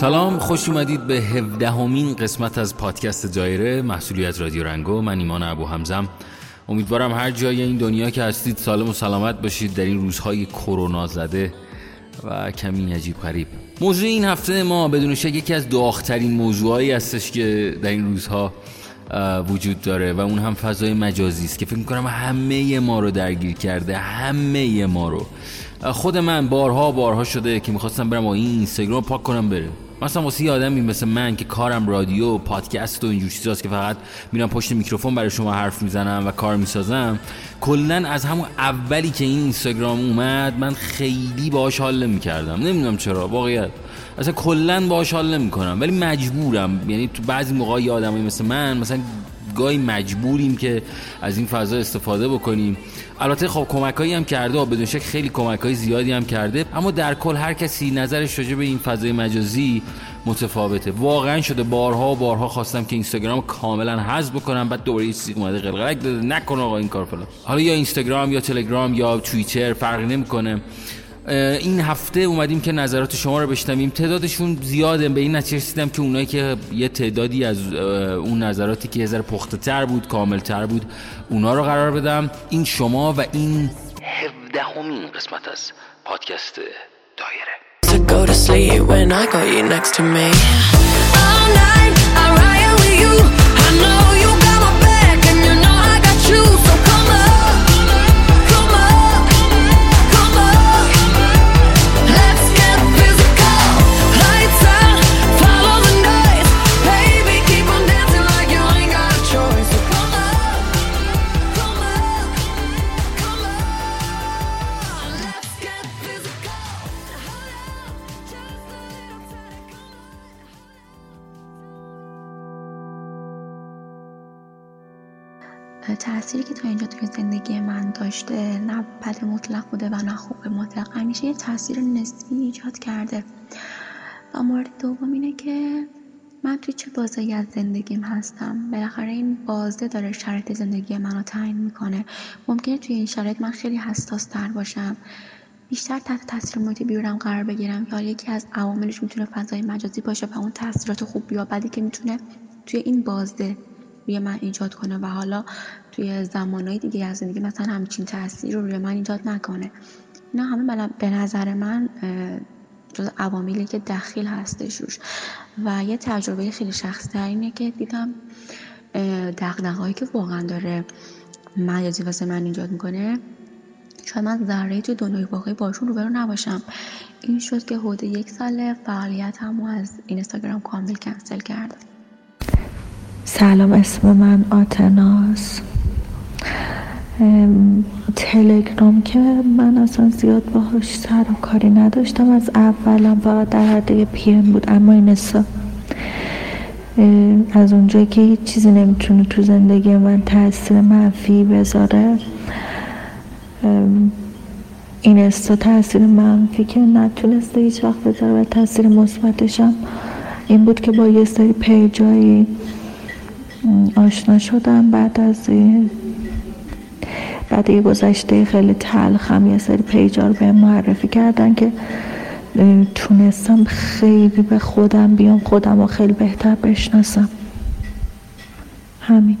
سلام خوش اومدید به 17 همین قسمت از پادکست دایره محصولیت رادیو رنگو. من ایمان ابو همزم امیدوارم هر جای این دنیا که هستید سالم و سلامت باشید. در این روزهای کرونا زده و کمی عجیب غریب. موضوع این هفته ما بدون شک یکی از داغترین موضوعایی هستش که در این روزها وجود داره و اون هم فضای مجازی است که فکر می‌کنم همه ما رو درگیر کرده همه ما رو. خود من بارها بارها شده که می‌خواستم برم این اینستاگرام پاک کنم بره مثلا واسه یه آدمی مثل من که کارم رادیو پادکست و اینجور چیزاست که فقط میرم پشت میکروفون برای شما حرف می‌زنم و کار می‌سازم کلا از همون اولی که این اینستاگرام اومد من خیلی باهاش حال نمی‌کردم. نمی‌دونم چرا واقعیت. اصلا کلا باهاش حال نمی‌کنم ولی مجبورم. یعنی تو بعضی موقع یه آدمایی مثل من مثلا گاهی مجبوریم که از این فضا استفاده بکنیم. البته خب کمکایی هم کرده و بدون شک خیلی کمکای زیادی هم کرده اما در کل هر کسی نظرش راجع به این فضای مجازی متفاوته. واقعا شده. بارها و بارها خواستم که اینستاگرام کاملا حذف بکنم بعد دوباره چیزی اومده قلقلک داده نکن آقا این کار فلان. حالا یا اینستاگرام یا تلگرام یا توییتر فرقی نمی‌کنه. این هفته اومدیم که نظرات شما رو بشنویم. تعدادشون زیاده به این نتیجه رسیدم که اونایی که یه تعدادی از اون نظراتی که یه ذره پخته تر بود کامل تر بود اونا رو قرار بدم. این شما و این هفدهمین قسمت از پادکست دایره. تأثیری که تا اینجا توی زندگی من داشته نه بد مطلق بوده و نه خوب مطلق همیشه یه تاثیر نسبی ایجاد کرده. و مورد دوم اینه که من توی چه بازایی از زندگیم هستم؟ بالاخره این بازه داره شرایط زندگی منو تعیین می‌کنه. ممکنه توی این شرایط من خیلی حساس تر باشم. بیشتر تحت تاثیر محیط بیرونم قرار بگیرم یا یکی از عواملش می‌تونه فضای مجازی باشه و اون تاثیرات خوب یا بدی که می‌تونه توی این بازده روی من ایجاد کنه و حالا توی زمانهای دیگه از زندگی مثلا همچین تاثیر رو روی من ایجاد نکنه. اینا همه به نظر من جز عواملی که دخیل هستش روش. و یه تجربه خیلی شخصی اینه که دیدم دقدقهایی که واقعا داره مجازی واسه من ایجاد می‌کنه. شاید من ذره توی دنیای واقعی باشون روبرو نباشم. این شد که حدود یک سال فعالیت هم از اینستاگرام کامل کنسل کردم. سلام اسم من آتناس. تلگرام که من اصلا زیاد باهاش سر و کاری نداشتم. از اولم فقط در حد پی ام بود اما این از اونجایی که هیچ چیزی نمی‌تونه تو زندگی من تاثیر منفی بذاره این استا تاثیر منفی که نتونسته هیچ وقت بذاره و تاثیر مثبتشم این بود که با یه سری پیجایی آشنا شدم بعد از بعد یه گذشته خیلی تلخم یه سری پیجا رو به معرفی کردن که تونستم خیلی به خودم بیام خودم رو خیلی بهتر بشناسم. همین.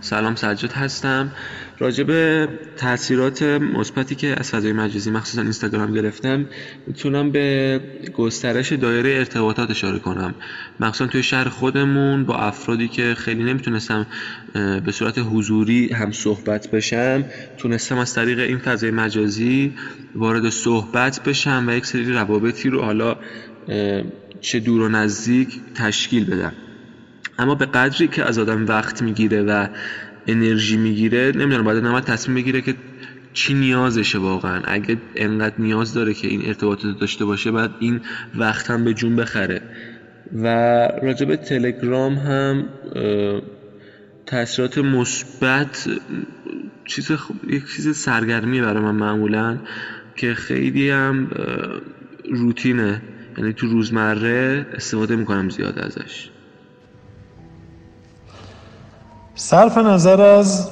سلام سجاد هستم. راجع به تاثیرات مثبتی که از فضای مجازی مخصوصا اینستاگرام گرفتم می‌تونم به گسترش دایره ارتباطات اشاره کنم. مخصوصا توی شهر خودمون با افرادی که خیلی نمی‌تونستم به صورت حضوری هم صحبت بشم تونستم از طریق این فضای مجازی وارد صحبت بشم و یک سری روابطی رو حالا چه دور و نزدیک تشکیل بدم. اما به قدری که از آدم وقت می‌گیره و انرژی می‌گیره نمی‌دونم باید نماد تصمیم بگیره که چی نیازشه واقعا. اگه انقدر نیاز داره که این ارتباطات داشته باشه بعد این وقت هم به جون بخره. و راجب تلگرام هم تاثیرات مثبت چیز یک چیز سرگرمی برای من معمولا که خیلی هم روتینه. یعنی تو روزمره استفاده می‌کنم زیاد ازش. صرف نظر از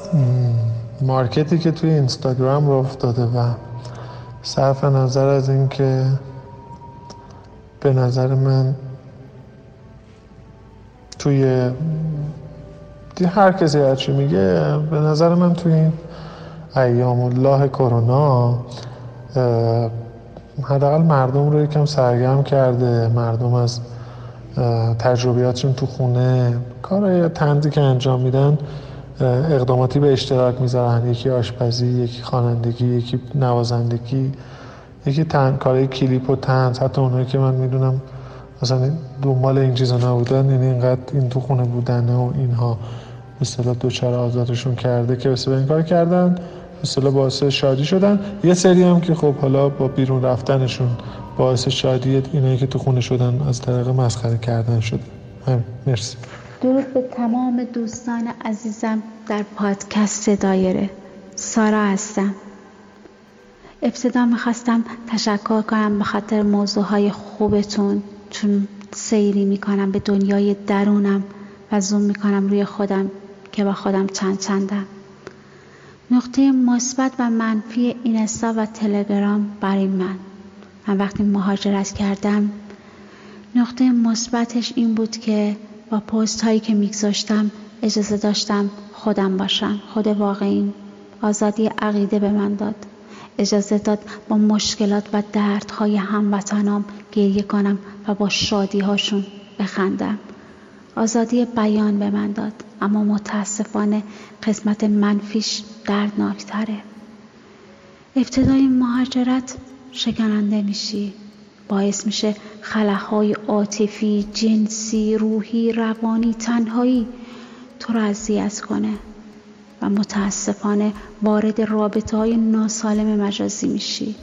مارکتی که توی اینستاگرام رو افتاده و صرف نظر از اینکه به نظر من توی هر کسی هرچی میگه به نظر من توی این ایام الله کرونا حداقل مردم رو یکم سرگرم کرده مردم از تجربیاتشون تو خونه کارهای تندی که انجام میدن اقداماتی به اشتراک می‌ذارن. یکی آشپزی یکی خوانندگی یکی نوازندگی یکی تن کارهای کلیپ و تنز. حتی اونایی که من می‌دونم مثلا دنبال این چیزا نبودن یعنی اینقدر این تو خونه بودن و اینها. مثلا دوچار آزادشون کرده که به این کار کردن. مثلا باعث شادی شدن. یه سری هم که خب حالا با بیرون رفتنشون باعث شادی اینایی که تو خونه شدن از طریق مسخره کردن شده. همین. مرسی. درود به تمام دوستان عزیزم در پادکست دایره. سارا هستم. ابتدا می‌خواستم تشکر کنم به خاطر موضوع های خوبتون چون سیری می‌کنم به دنیای درونم و زوم می‌کنم روی خودم که با خودم چند چندم. نقطه مثبت و منفی اینستا و تلگرام برای من. من وقتی مهاجرت کردم نقطه مثبتش این بود که با پست هایی که میگذاشتم اجازه داشتم خودم باشم. خود واقعیم آزادی عقیده به من داد. اجازه داد با مشکلات و دردهای هموطنام گریه کنم و با شادی هاشون بخندم. آزادی بیان به من داد. اما متاسفانه قسمت منفیش دردناکتره ابتدای مهاجرت شکننده میشی. باعث میشه خلاهای عاطفی جنسی روحی روانی تنهایی تو رو اذیت کنه. و متاسفانه وارد رابطه های ناسالم مجازی میشی.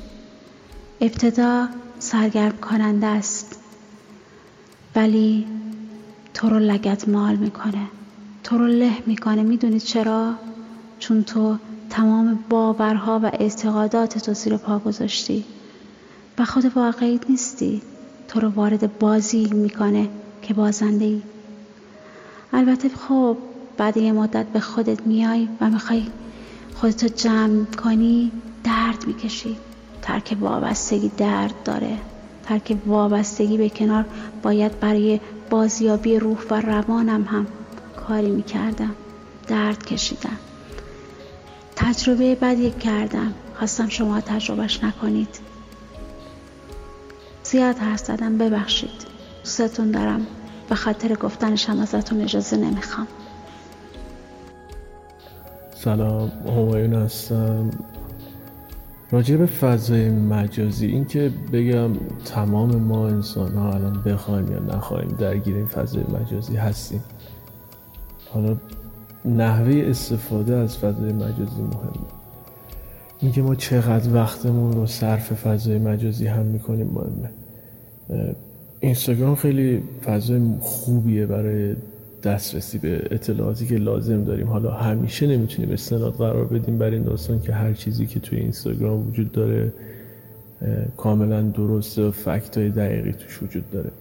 ابتدا سرگرم کننده است. ولی تو رو لگت مال می‌کنه. تو رو له می‌کنه. می‌دونید چرا؟ چون تو تمام باورها و اعتقادات تو زیر پا گذاشتی. و خود واقعی نیستی. تو رو وارد بازی می‌کنه که بازنده ای. البته خب بعد یه مدت به خودت میای و می‌خوای خودتو جمع کنی درد می‌کشی. ترک وابستگی درد داره. ترک وابستگی به کنار باید برای بازیابی روح و روانم هم کاری می‌کردم. درد کشیدم. تجربه بدی کردم. خواستم شما تجربهش نکنید. زیاد حرف زدم ببخشید. دوستتون دارم. به خاطر گفتنشم ازتون اجازه نمی‌خوام. سلام همایون هستم راجع به فضای مجازی این که بگم تمام ما انسان ها الان بخوایم یا نخواهیم درگیر این فضای مجازی هستیم. حالا نحوه استفاده از فضای مجازی مهمه اینکه ما چقدر وقتمون رو صرف فضای مجازی هم می‌کنیم مهمه. اینستاگرام خیلی فضای خوبیه برای دسترسی به اطلاعاتی که لازم داریم. حالا همیشه نمی‌تونیم استناد قرار بدیم بر این داستان که هر چیزی که توی اینستاگرام وجود داره کاملا درسته و فکت های دقیقی توش وجود داره.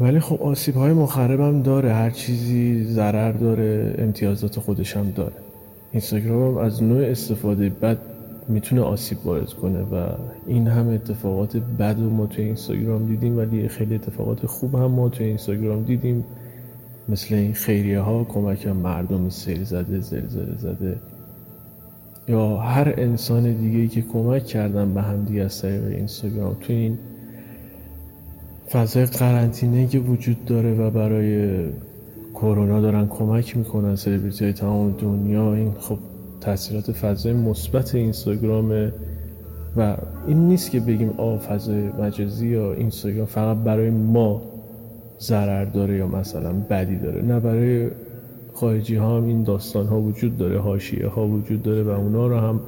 ولی خب آسیب های مخرب هم داره. هر چیزی ضرر داره امتیازات خودش هم داره. اینستاگرام هم از نوع استفاده بد می‌تونه آسیب وارد کنه و این هم اتفاقات بد و ما توی اینستاگرام دیدیم ولی خیلی اتفاقات خوب هم ما توی اینستاگرام دیدیم. مثل این خیریه ها کمک مردم سری زده زلزله زده. یا هر انسان دیگه که کمک کردن به هم دیگه از طریق اینستاگرام. تو این فضای قرنطینه که وجود داره و برای کرونا دارن کمک می‌کنن سلبریتی های تمام دنیا این خب تاثیرات فضای مثبت اینستاگرامه و این نیست که بگیم آ فضای مجازی یا اینستاگرام فقط برای ما. ضرر داره یا مثلا بدی داره. نه برای خارجی ها هم این داستان ها وجود داره حاشیه ها وجود داره و اونا رو هم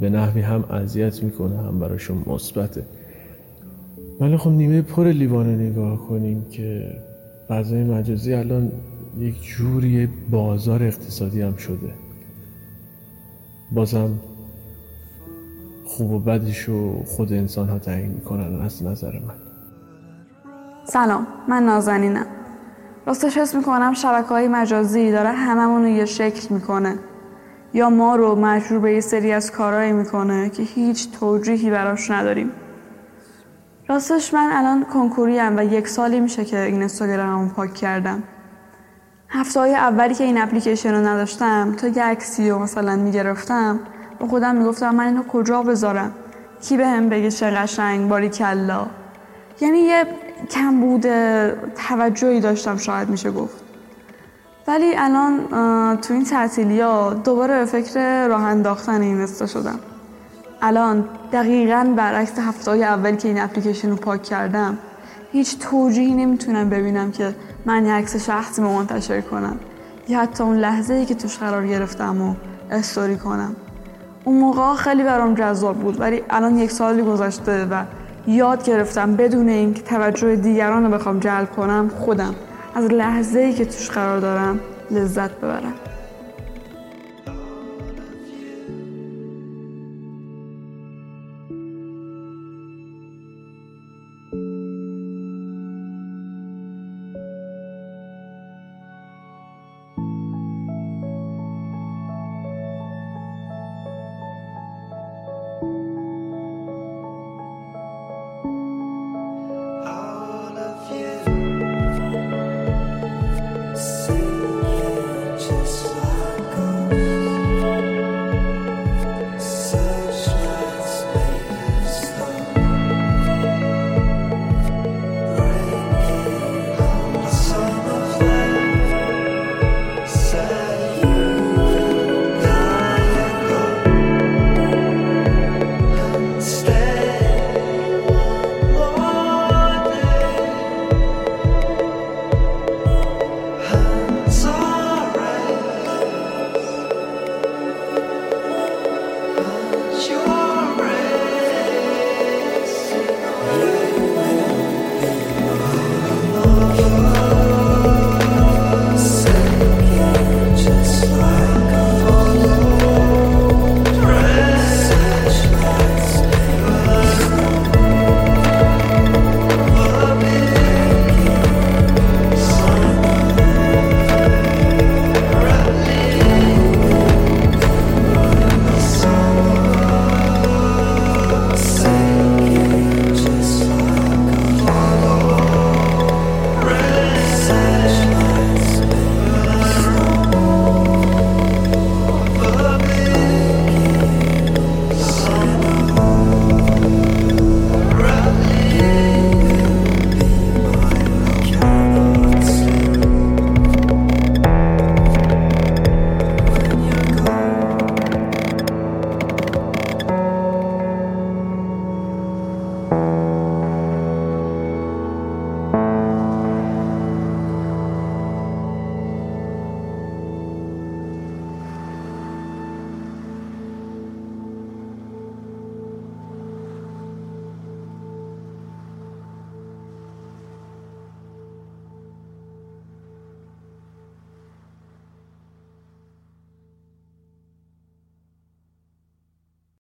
به نحوی هم اذیت می‌کنه هم براشون مثبته. ولی خب نیمه پر لیوان نگاه کنیم که فضای مجازی الان یک جوری بازار اقتصادی هم شده. بازم خوب و بدش رو خود انسان ها تعیین می‌کنن از نظر من. سلام من نازنینم. راستش حس می‌کنم شبکه های مجازی داره هممون رو یه شکل می‌کنه. یا ما رو مجبور به یه سری از کارهایی می‌کنه که هیچ توجیهی براش نداریم. راستش من الان کنکوریم و یک سالی میشه که این اینستاگراممو پاک کردم. هفته های اولی که این اپلیکیشن رو نداشتم تا یه عکسی رو مثلا می‌گرفتم با خودم می‌گفتم من اینو کجا بذارم؟ کی به هم بگه چه قشنگ باری کلا. یعنی یه کمبود توجهی داشتم شاید میشه گفت. ولی الان تو این تعطیلی ها دوباره به فکر راه انداختن این شدم. الان دقیقا برعکس هفته های اول که این اپلیکیشن رو پاک کردم هیچ توجیهی نمی‌تونم ببینم که من یه عکس شخصی منتشر کنم. یا حتی اون لحظه ای که توش قرار گرفتم و استوری کنم. اون موقع خیلی برام جذاب بود ولی الان یک سالی گذشته و یاد گرفتم بدون اینکه توجه دیگران رو بخوام جلب کنم خودم. از لحظه ای که توش قرار دارم لذت ببرم.